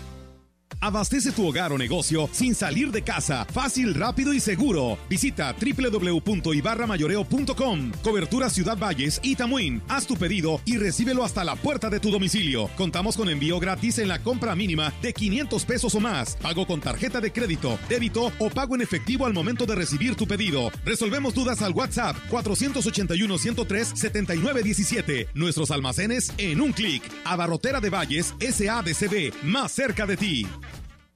Abastece tu hogar o negocio sin salir de casa. Fácil, rápido y seguro. Visita www.ibarramayoreo.com. Cobertura Ciudad Valles y Tamuín. Haz tu pedido y recíbelo hasta la puerta de tu domicilio. Contamos con envío gratis en la compra mínima de 500 pesos o más. Pago con tarjeta de crédito, débito o pago en efectivo al momento de recibir tu pedido. Resolvemos dudas al WhatsApp 481 103 7917. Nuestros almacenes en un clic. Abarrotera de Valles SADCB, más cerca de ti.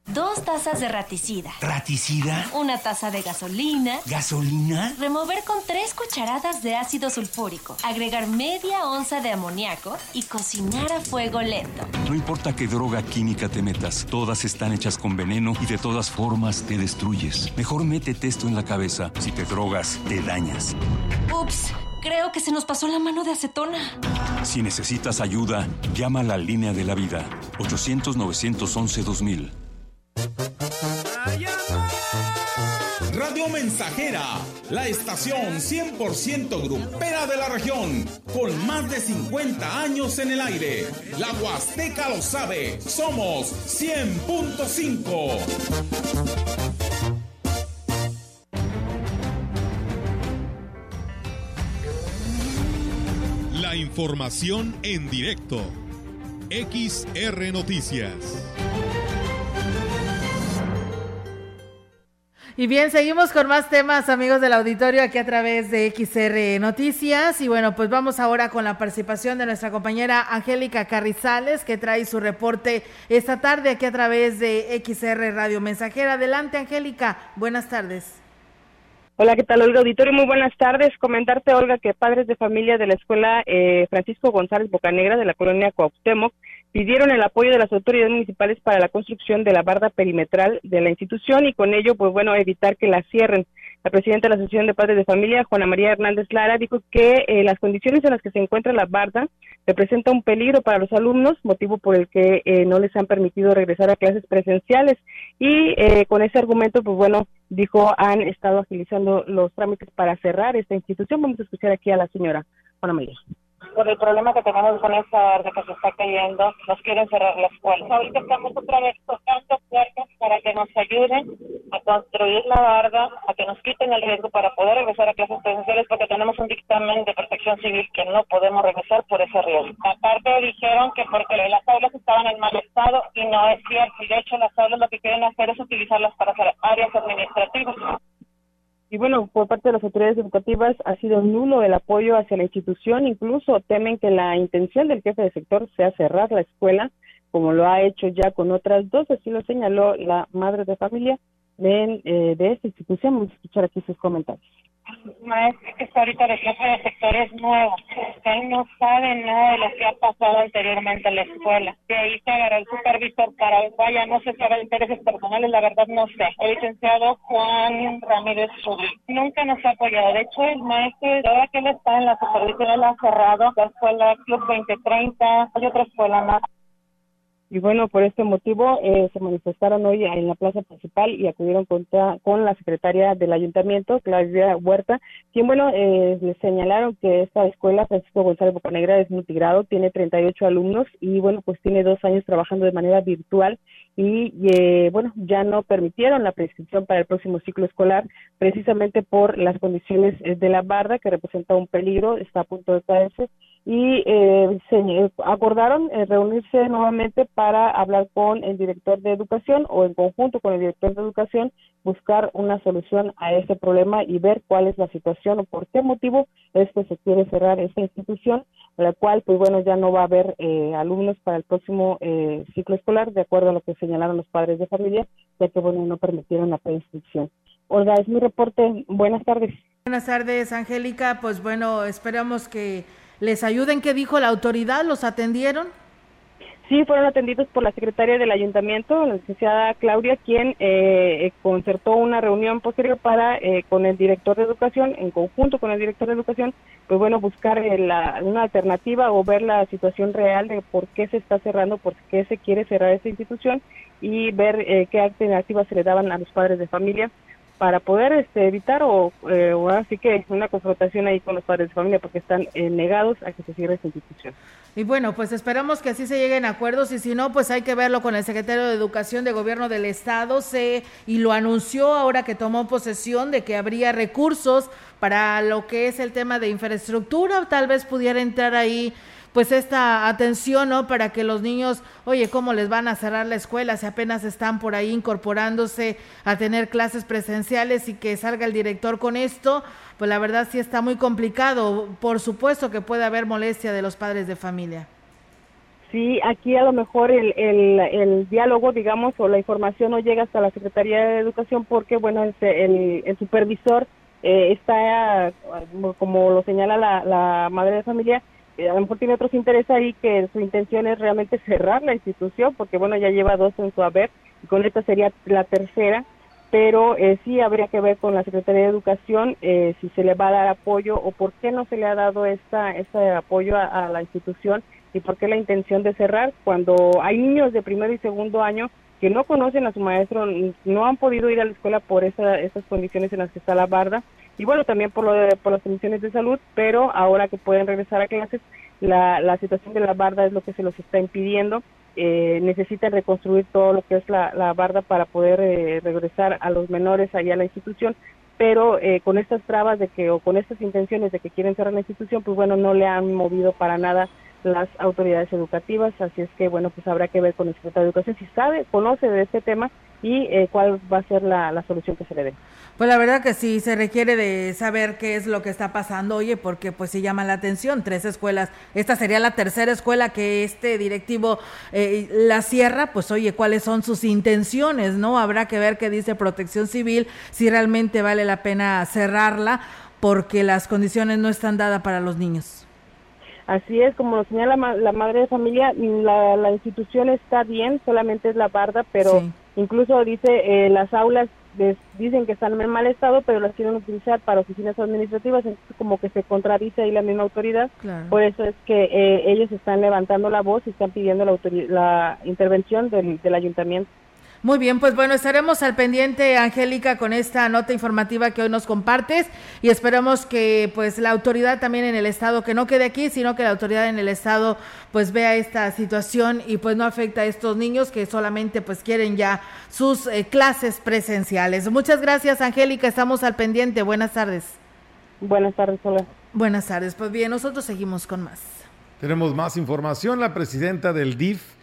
Dos tazas de raticida. ¿Raticida? Una taza de gasolina. ¿Gasolina? Remover con tres cucharadas de ácido sulfúrico. Agregar media onza de amoníaco y cocinar a fuego lento. No importa qué droga química te metas, todas están hechas con veneno y de todas formas te destruyes. Mejor métete esto en la cabeza. Si te drogas, te dañas. Ups. Creo que se nos pasó la mano de acetona. Si necesitas ayuda, llama a la línea de la vida. 800-911-2000. Radio Mensajera, la estación 100% grupera de la región, con más de 50 años en el aire. La Huasteca lo sabe, somos 100.5. La información en directo. XR Noticias. Y bien, seguimos con más temas, amigos del auditorio, aquí a través de XR Noticias. Y bueno, pues vamos ahora con la participación de nuestra compañera Angélica Carrizales, que trae su reporte esta tarde aquí a través de XR Radio Mensajera. Adelante, Angélica. Buenas tardes. Hola, ¿qué tal, Olga Auditorio? Muy buenas tardes. Comentarte, Olga, que padres de familia de la escuela eh, Francisco González Bocanegra de la colonia Cuauhtémoc pidieron el apoyo de las autoridades municipales para la construcción de la barda perimetral de la institución y con ello, pues bueno, evitar que la cierren. La presidenta de la Asociación de Padres de Familia, Juana María Hernández Lara, dijo que eh, las condiciones en las que se encuentra la barda representa un peligro para los alumnos, motivo por el que eh, no les han permitido regresar a clases presenciales. Y eh, con ese argumento, pues bueno, dijo, han estado agilizando los trámites para cerrar esta institución. Vamos a escuchar aquí a la señora Juana María por el problema que tenemos con esa barda que se está cayendo, nos quieren cerrar la escuela. Ahorita estamos otra vez tocando puertas para que nos ayuden a construir la barda, a que nos quiten el riesgo para poder regresar a clases presenciales, porque tenemos un dictamen de protección civil que no podemos regresar por ese riesgo. Aparte dijeron que porque las aulas estaban en mal estado y no es cierto. De hecho las aulas lo que quieren hacer es utilizarlas para hacer áreas administrativas. Y bueno, por parte de las autoridades educativas ha sido nulo el apoyo hacia la institución, incluso temen que la intención del jefe de sector sea cerrar la escuela, como lo ha hecho ya con otras dos, así lo señaló la madre de familia de, eh, de esta institución. Vamos a escuchar aquí sus comentarios maestro que está ahorita de jefe de sector es nuevo. Él no sabe nada de lo que ha pasado anteriormente en la escuela. De ahí se agarró el supervisor para, vaya, no sé si habrá intereses personales, la verdad no sé. El licenciado Juan Ramírez Rubí nunca nos ha apoyado. De hecho, el maestro, ahora que él está en la supervisión, él ha cerrado la escuela Club 2030, hay otra escuela más y bueno, por este motivo eh, se manifestaron hoy en la plaza principal y acudieron contra, con la secretaria del ayuntamiento, Claudia Huerta, quien, bueno, eh, les señalaron que esta escuela, Francisco González Bocanegra, es multigrado, tiene 38 alumnos y, bueno, pues tiene dos años trabajando de manera virtual y, eh, bueno, ya no permitieron la prescripción para el próximo ciclo escolar precisamente por las condiciones de la barda que representa un peligro, está a punto de caerse y eh, se acordaron eh, reunirse nuevamente para hablar con el director de educación o en conjunto con el director de educación buscar una solución a este problema y ver cuál es la situación o por qué motivo es que se quiere cerrar esta institución, la cual pues bueno ya no va a haber eh, alumnos para el próximo eh, ciclo escolar de acuerdo a lo que señalaron los padres de familia ya que bueno no permitieron la preinscripción. Olga, es mi reporte. Buenas tardes. Buenas tardes, Angélica. Pues bueno, esperamos que les ayuden. ¿Qué dijo la autoridad? ¿Los atendieron? Sí, fueron atendidos por la secretaria del ayuntamiento, la licenciada Claudia, quien eh, concertó una reunión posterior para eh, con el director de educación, en conjunto con el director de educación, pues bueno, buscar eh, una alternativa o ver la situación real de por qué se está cerrando, por qué se quiere cerrar esta institución y ver eh, qué alternativas se le daban a los padres de familia para poder este, evitar o, eh, o, así que una confrontación ahí con los padres de familia porque están eh, negados a que se cierre esta institución. Y bueno, pues esperamos que así se lleguen a acuerdos y si no, pues hay que verlo con el secretario de Educación de Gobierno del Estado se, y lo anunció ahora que tomó posesión de que habría recursos para lo que es el tema de infraestructura, tal vez pudiera entrar ahí pues esta atención, ¿no? Para que los niños, oye, ¿cómo les van a cerrar la escuela si apenas están por ahí incorporándose a tener clases presenciales y que salga el director con esto? Pues la verdad sí está muy complicado. Por supuesto que puede haber molestia de los padres de familia. Sí, aquí a lo mejor el, el, el diálogo, digamos, o la información no llega hasta la Secretaría de Educación porque, bueno, el, el supervisor eh, está, como lo señala la, la madre de familia, a lo mejor tiene otros intereses ahí que su intención es realmente cerrar la institución, porque bueno, ya lleva dos en su haber, y con esta sería la tercera, pero eh, sí habría que ver con la Secretaría de Educación eh, si se le va a dar apoyo o por qué no se le ha dado esta, este apoyo a, la institución y por qué la intención de cerrar cuando hay niños de primero y segundo año que no conocen a su maestro, no han podido ir a la escuela por esa, esas condiciones en las que está la barda y bueno, también por, lo de, por las condiciones de salud, pero ahora que pueden regresar a clases, la, la situación de la barda es lo que se los está impidiendo. Eh, necesitan reconstruir todo lo que es la, la barda para poder eh, regresar a los menores allá a la institución, pero eh, con estas trabas de que o con estas intenciones de que quieren cerrar la institución, pues bueno, no le han movido para nada las autoridades educativas, así es que bueno, pues habrá que ver con el secretario de Educación si sabe, conoce de este tema y eh, cuál va a ser la, la, solución que se le dé. Pues la verdad que sí, se requiere de saber qué es lo que está pasando, oye, porque pues sí llama la atención, tres escuelas, esta sería la tercera escuela que este directivo eh, la cierra, pues oye, cuáles son sus intenciones, ¿no? Habrá que ver qué dice Protección Civil, si realmente vale la pena cerrarla, porque las condiciones no están dadas para los niños. Así es, como lo señala la madre de familia, la, la institución está bien, solamente es la barda, pero incluso dice eh, las aulas dicen que están en mal estado, pero las quieren utilizar para oficinas administrativas, entonces como que se contradice ahí la misma autoridad. Por eso es que eh, ellos están levantando la voz y están pidiendo la, la intervención del, del ayuntamiento. Muy bien, pues bueno, estaremos al pendiente, Angélica, con esta nota informativa que hoy nos compartes y esperamos que pues la autoridad también en el estado, que no quede aquí, sino que la autoridad en el estado pues vea esta situación y pues no afecta a estos niños que solamente pues quieren ya sus eh, clases presenciales. Muchas gracias, Angélica, estamos al pendiente. Buenas tardes. Buenas tardes, hola. Buenas tardes, pues bien, nosotros seguimos con más. Tenemos más información. La presidenta del DIF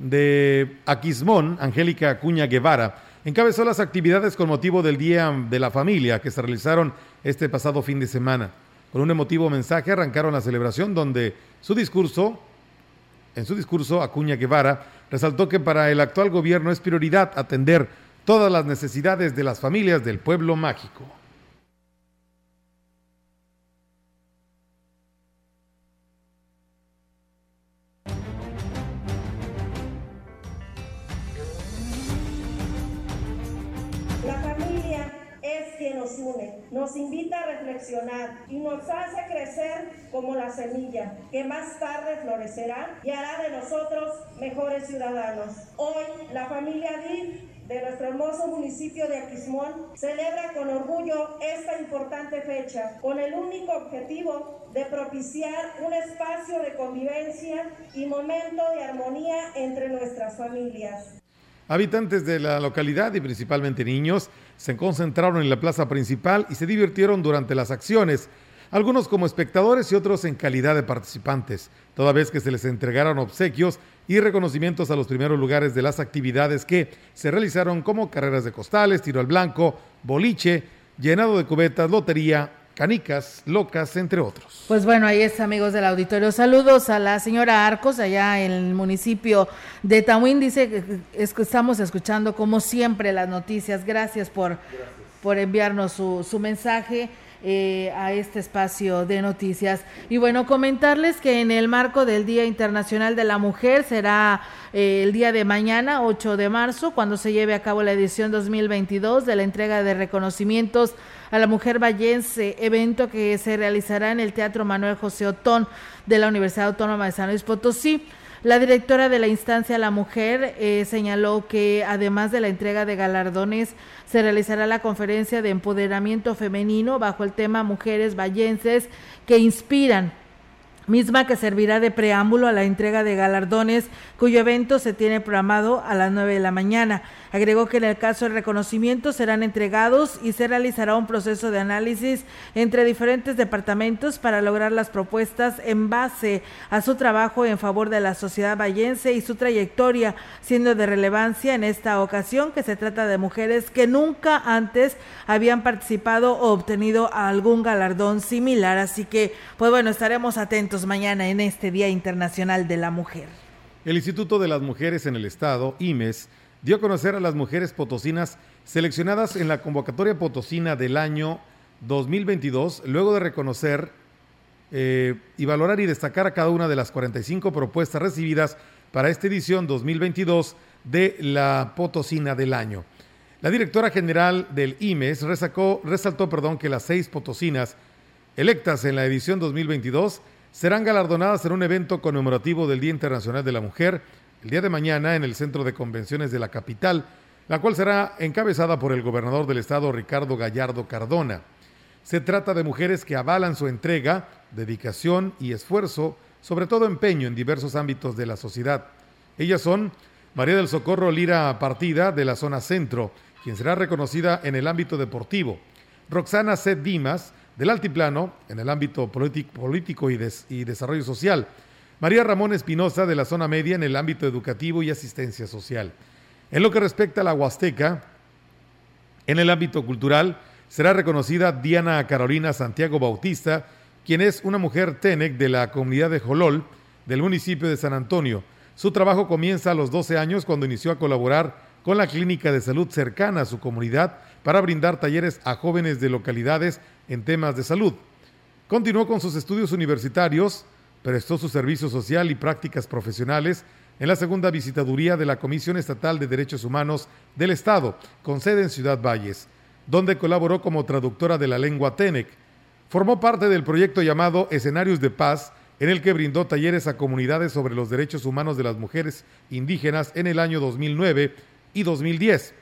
de Aquismón, Angélica Acuña Guevara, encabezó las actividades con motivo del Día de la Familia que se realizaron este pasado fin de semana. Con un emotivo mensaje arrancaron la celebración donde su discurso, en su discurso, Acuña Guevara resaltó que para el actual gobierno es prioridad atender todas las necesidades de las familias del pueblo mágico. Nos invita a reflexionar y nos hace crecer como la semilla que más tarde florecerá y hará de nosotros mejores ciudadanos. Hoy la familia DIF de nuestro hermoso municipio de Aquismón celebra con orgullo esta importante fecha con el único objetivo de propiciar un espacio de convivencia y momento de armonía entre nuestras familias. Habitantes de la localidad y principalmente niños se concentraron en la plaza principal y se divirtieron durante las acciones, algunos como espectadores y otros en calidad de participantes, toda vez que se les entregaron obsequios y reconocimientos a los primeros lugares de las actividades que se realizaron como carreras de costales, tiro al blanco, boliche, llenado de cubetas, lotería, canicas, locas, entre otros. Pues bueno, ahí es, amigos del auditorio. Saludos a la señora Arcos, allá en el municipio de Tamuín. Dice que estamos escuchando, como siempre, las noticias. Gracias por, por enviarnos su, su mensaje. Eh, a este espacio de noticias. Y bueno, comentarles que en el marco del Día Internacional de la Mujer será eh, el día de mañana, 8 de marzo, cuando se lleve a cabo la edición 2022 de la entrega de reconocimientos a la mujer vallense, evento que se realizará en el Teatro Manuel José Otón de la Universidad Autónoma de San Luis Potosí. La directora de la instancia La Mujer eh, señaló que además de la entrega de galardones, se realizará la conferencia de empoderamiento femenino bajo el tema Mujeres Vallenses que inspiran misma que servirá de preámbulo a la entrega de galardones, cuyo evento se tiene programado a las 9 de la mañana. Agregó que en el caso de reconocimiento serán entregados y se realizará un proceso de análisis entre diferentes departamentos para lograr las propuestas en base a su trabajo en favor de la sociedad vallense y su trayectoria, siendo de relevancia en esta ocasión que se trata de mujeres que nunca antes habían participado o obtenido algún galardón similar. Así que, pues bueno, estaremos atentos mañana en este Día Internacional de la Mujer. El Instituto de las Mujeres en el Estado, IMES, dio a conocer a las mujeres potosinas seleccionadas en la convocatoria potosina del año 2022, luego de reconocer eh, y valorar y destacar a cada una de las 45 propuestas recibidas para esta edición 2022 de la Potosina del año. La directora general del IMES resacó, resaltó que las seis potosinas electas en la edición 2022 serán galardonadas en un evento conmemorativo del Día Internacional de la Mujer el día de mañana en el Centro de Convenciones de la capital, la cual será encabezada por el gobernador del estado Ricardo Gallardo Cardona. Se trata de mujeres que avalan su entrega, dedicación y esfuerzo, sobre todo empeño en diversos ámbitos de la sociedad. Ellas son María del Socorro Lira Partida, de la zona centro, quien será reconocida en el ámbito deportivo. Roxana C. Dimas, del Altiplano, en el ámbito político y, y desarrollo social. María Ramón Espinosa, de la zona media, en el ámbito educativo y asistencia social. En lo que respecta a la Huasteca, en el ámbito cultural, será reconocida Diana Carolina Santiago Bautista, quien es una mujer TENEC de la comunidad de Jolol, del municipio de San Antonio. Su trabajo comienza a los 12 años cuando inició a colaborar con la clínica de salud cercana a su comunidad para brindar talleres a jóvenes de localidades en temas de salud. Continuó con sus estudios universitarios, prestó su servicio social y prácticas profesionales en la segunda visitaduría de la Comisión Estatal de Derechos Humanos del Estado, con sede en Ciudad Valles, donde colaboró como traductora de la lengua TENEC. Formó parte del proyecto llamado Escenarios de Paz, en el que brindó talleres a comunidades sobre los derechos humanos de las mujeres indígenas en el año 2009 y 2010.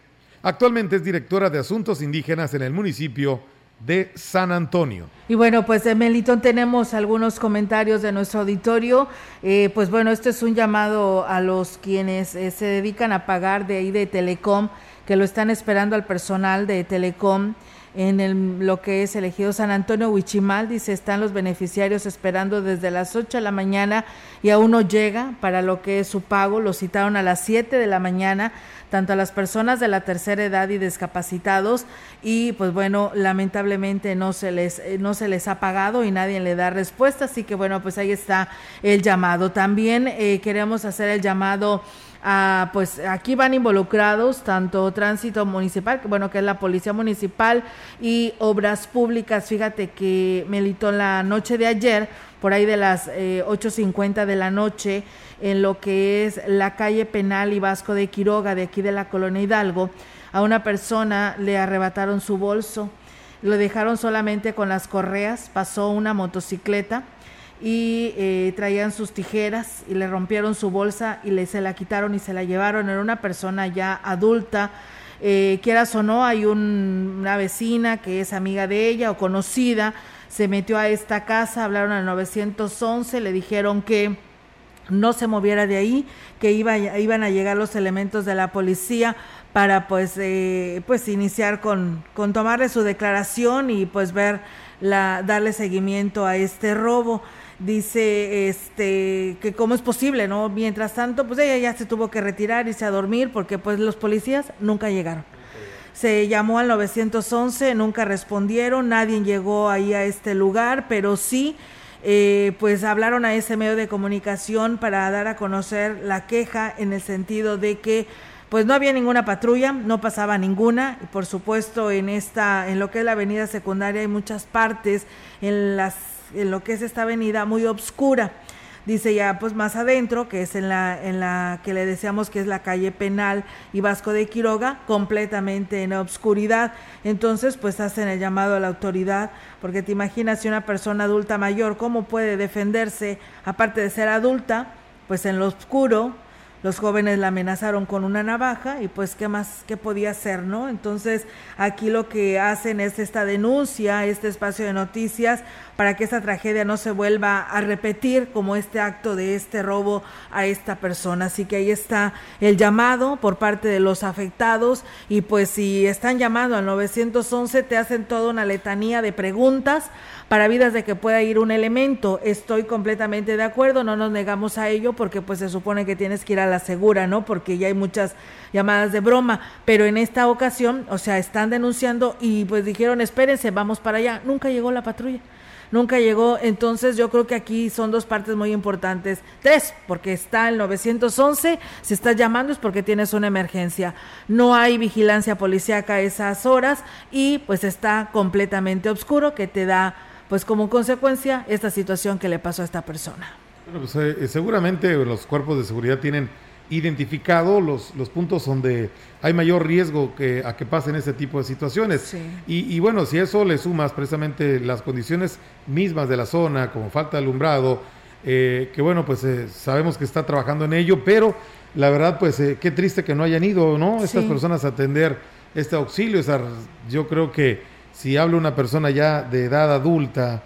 Actualmente es directora de Asuntos Indígenas en el municipio de San Antonio. Y bueno, pues de Melitón tenemos algunos comentarios de nuestro auditorio. Eh, pues bueno, este es un llamado a los quienes eh, se dedican a pagar de ahí de Telecom, que lo están esperando al personal de Telecom en el, lo que es elegido San Antonio Huichimal, dice, están los beneficiarios esperando desde las 8 de la mañana y aún no llega para lo que es su pago, lo citaron a las 7 de la mañana, tanto a las personas de la tercera edad y discapacitados. Y pues bueno, lamentablemente no se les eh, no se les ha pagado y nadie le da respuesta, así que bueno, pues ahí está el llamado. También eh, queremos hacer el llamado Ah, pues aquí van involucrados tanto tránsito municipal, bueno, que es la policía municipal y obras públicas. Fíjate que Melito la noche de ayer, por ahí de las eh, 8.50 de la noche, en lo que es la calle Penal y Vasco de Quiroga, de aquí de la colonia Hidalgo, a una persona le arrebataron su bolso, lo dejaron solamente con las correas, pasó una motocicleta y eh, traían sus tijeras y le rompieron su bolsa y le, se la quitaron y se la llevaron. Era una persona ya adulta. Eh, quieras o no, hay una vecina que es amiga de ella o conocida, se metió a esta casa, hablaron al 911, le dijeron que no se moviera de ahí, que iba, iban a llegar los elementos de la policía para pues, eh, pues iniciar con, con tomarle su declaración y pues ver la, darle seguimiento a este robo dice este que cómo es posible, ¿no? Mientras tanto, pues ella ya se tuvo que retirar, irse a dormir porque pues los policías nunca llegaron. Se llamó al 911, nunca respondieron, nadie llegó ahí a este lugar, pero sí eh, pues hablaron a ese medio de comunicación para dar a conocer la queja en el sentido de que pues no había ninguna patrulla, no pasaba ninguna y por supuesto en esta en lo que es la avenida secundaria hay muchas partes en las en lo que es esta avenida muy obscura. Dice ya pues más adentro, que es en la, en la que le decíamos que es la calle Penal y Vasco de Quiroga, completamente en obscuridad. Entonces pues hacen el llamado a la autoridad, porque te imaginas si una persona adulta mayor, ¿cómo puede defenderse, aparte de ser adulta, pues en lo oscuro, los jóvenes la amenazaron con una navaja y pues qué más, qué podía hacer, ¿no? Entonces aquí lo que hacen es esta denuncia, este espacio de noticias, para que esta tragedia no se vuelva a repetir como este acto de este robo a esta persona. Así que ahí está el llamado por parte de los afectados y pues si están llamando al 911 te hacen toda una letanía de preguntas para vidas de que pueda ir un elemento. Estoy completamente de acuerdo, no nos negamos a ello porque pues se supone que tienes que ir a la segura, ¿no? Porque ya hay muchas llamadas de broma, pero en esta ocasión, o sea, están denunciando y pues dijeron, espérense, vamos para allá. Nunca llegó la patrulla nunca llegó. Entonces yo creo que aquí son dos partes muy importantes. Tres, porque está el 911, si estás llamando es porque tienes una emergencia. No hay vigilancia policíaca a esas horas y pues está completamente oscuro que te da pues como consecuencia esta situación que le pasó a esta persona. Pues, eh, seguramente los cuerpos de seguridad tienen identificado los, los puntos donde hay mayor riesgo que, a que pasen ese tipo de situaciones. Y, y, bueno, si eso le sumas precisamente las condiciones mismas de la zona, como falta de alumbrado, que bueno, pues sabemos que está trabajando en ello, pero la verdad, pues qué triste que no hayan ido, ¿no? Estas personas a atender este auxilio. yo creo que si habla una persona ya de edad adulta,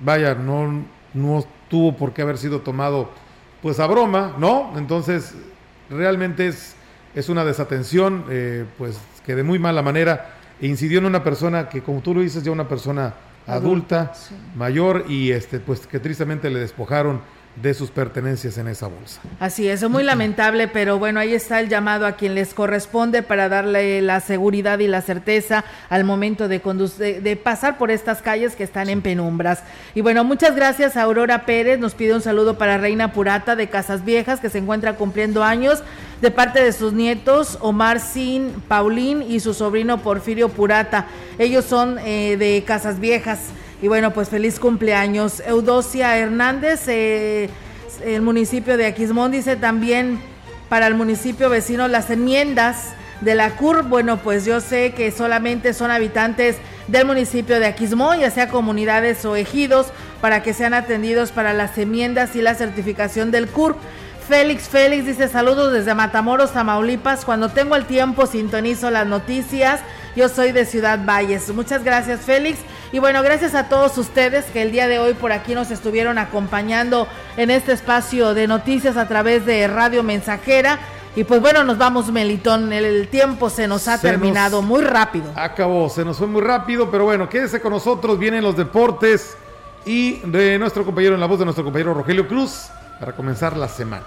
vaya, no, no tuvo por qué haber sido tomado pues a broma, ¿no? Entonces, realmente es, es una desatención, eh, pues que de muy mala manera incidió en una persona que, como tú lo dices, ya una persona adulta, mayor y este, pues que tristemente le despojaron de sus pertenencias en esa bolsa. Así es, muy lamentable, pero bueno, ahí está el llamado a quien les corresponde para darle la seguridad y la certeza al momento de, de pasar por estas calles que están en penumbras. Y bueno, muchas gracias a Aurora Pérez, nos pide un saludo para Reina Purata de Casas Viejas, que se encuentra cumpliendo años, de parte de sus nietos Omar Sin, Paulín y su sobrino Porfirio Purata. Ellos son eh, de Casas Viejas. Y bueno, pues feliz cumpleaños. Eudosia Hernández, eh, el municipio de Aquismón, dice también para el municipio vecino las enmiendas de la CUR. Bueno, pues yo sé que solamente son habitantes del municipio de Aquismón, ya sea comunidades o ejidos, para que sean atendidos para las enmiendas y la certificación del CUR. Félix Félix dice saludos desde Matamoros, Tamaulipas. Cuando tengo el tiempo sintonizo las noticias. Yo soy de Ciudad Valles. Muchas gracias Félix. Y bueno, gracias a todos ustedes que el día de hoy por aquí nos estuvieron acompañando en este espacio de noticias a través de Radio Mensajera. Y pues bueno, nos vamos, Melitón. El tiempo se nos ha terminado muy rápido. Acabó, se nos fue muy rápido, pero bueno, quédese con nosotros. Vienen los deportes y de nuestro compañero, en la voz de nuestro compañero Rogelio Cruz para comenzar la semana.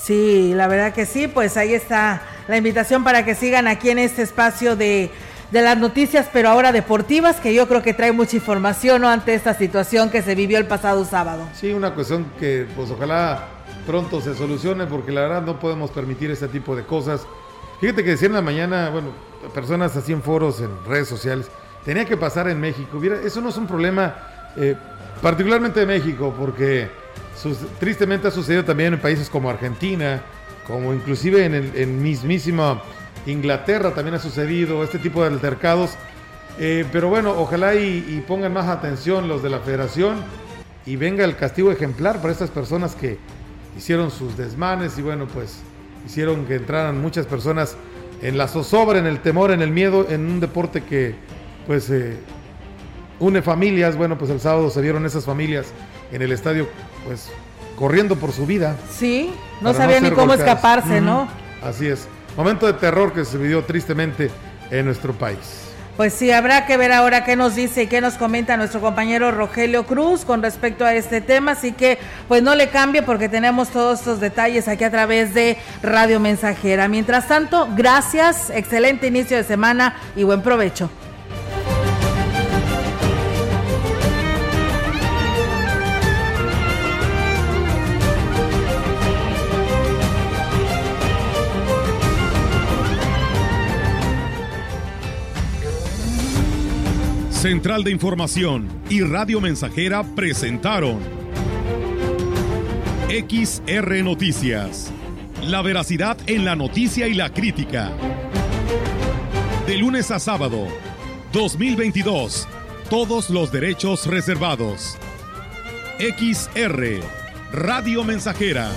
Sí, la verdad que sí, pues ahí está la invitación para que sigan aquí en este espacio de, de las noticias, pero ahora deportivas, que yo creo que trae mucha información ante esta situación que se vivió el pasado sábado. Sí, una cuestión que pues ojalá pronto se solucione, porque la verdad no podemos permitir este tipo de cosas. Fíjate que decían la mañana, bueno, personas así en foros, en redes sociales, tenía que pasar en México. Mira, eso no es un problema eh, particularmente de México, porque tristemente ha sucedido también en países como Argentina, como inclusive en, el, mismísima Inglaterra también ha sucedido este tipo de altercados. Eh, pero bueno, ojalá y, pongan más atención los de la federación y venga el castigo ejemplar para estas personas que hicieron sus desmanes y bueno, pues hicieron que entraran muchas personas en la zozobra, en el temor, en el miedo, en un deporte que pues eh, une familias. Bueno, pues el sábado se vieron esas familias en el estadio pues corriendo por su vida. Sí, no sabía ni cómo escaparse, ¿no? Así es. Momento de terror que se vivió tristemente en nuestro país. Pues sí, habrá que ver ahora qué nos dice y qué nos comenta nuestro compañero Rogelio Cruz con respecto a este tema. Así que, pues no le cambie porque tenemos todos estos detalles aquí a través de Radio Mensajera. Mientras tanto, gracias, excelente inicio de semana y buen provecho. Central de Información y Radio Mensajera presentaron XR Noticias. La veracidad en la noticia y la crítica. De lunes a sábado, 2022. Todos los derechos reservados. XR, Radio Mensajera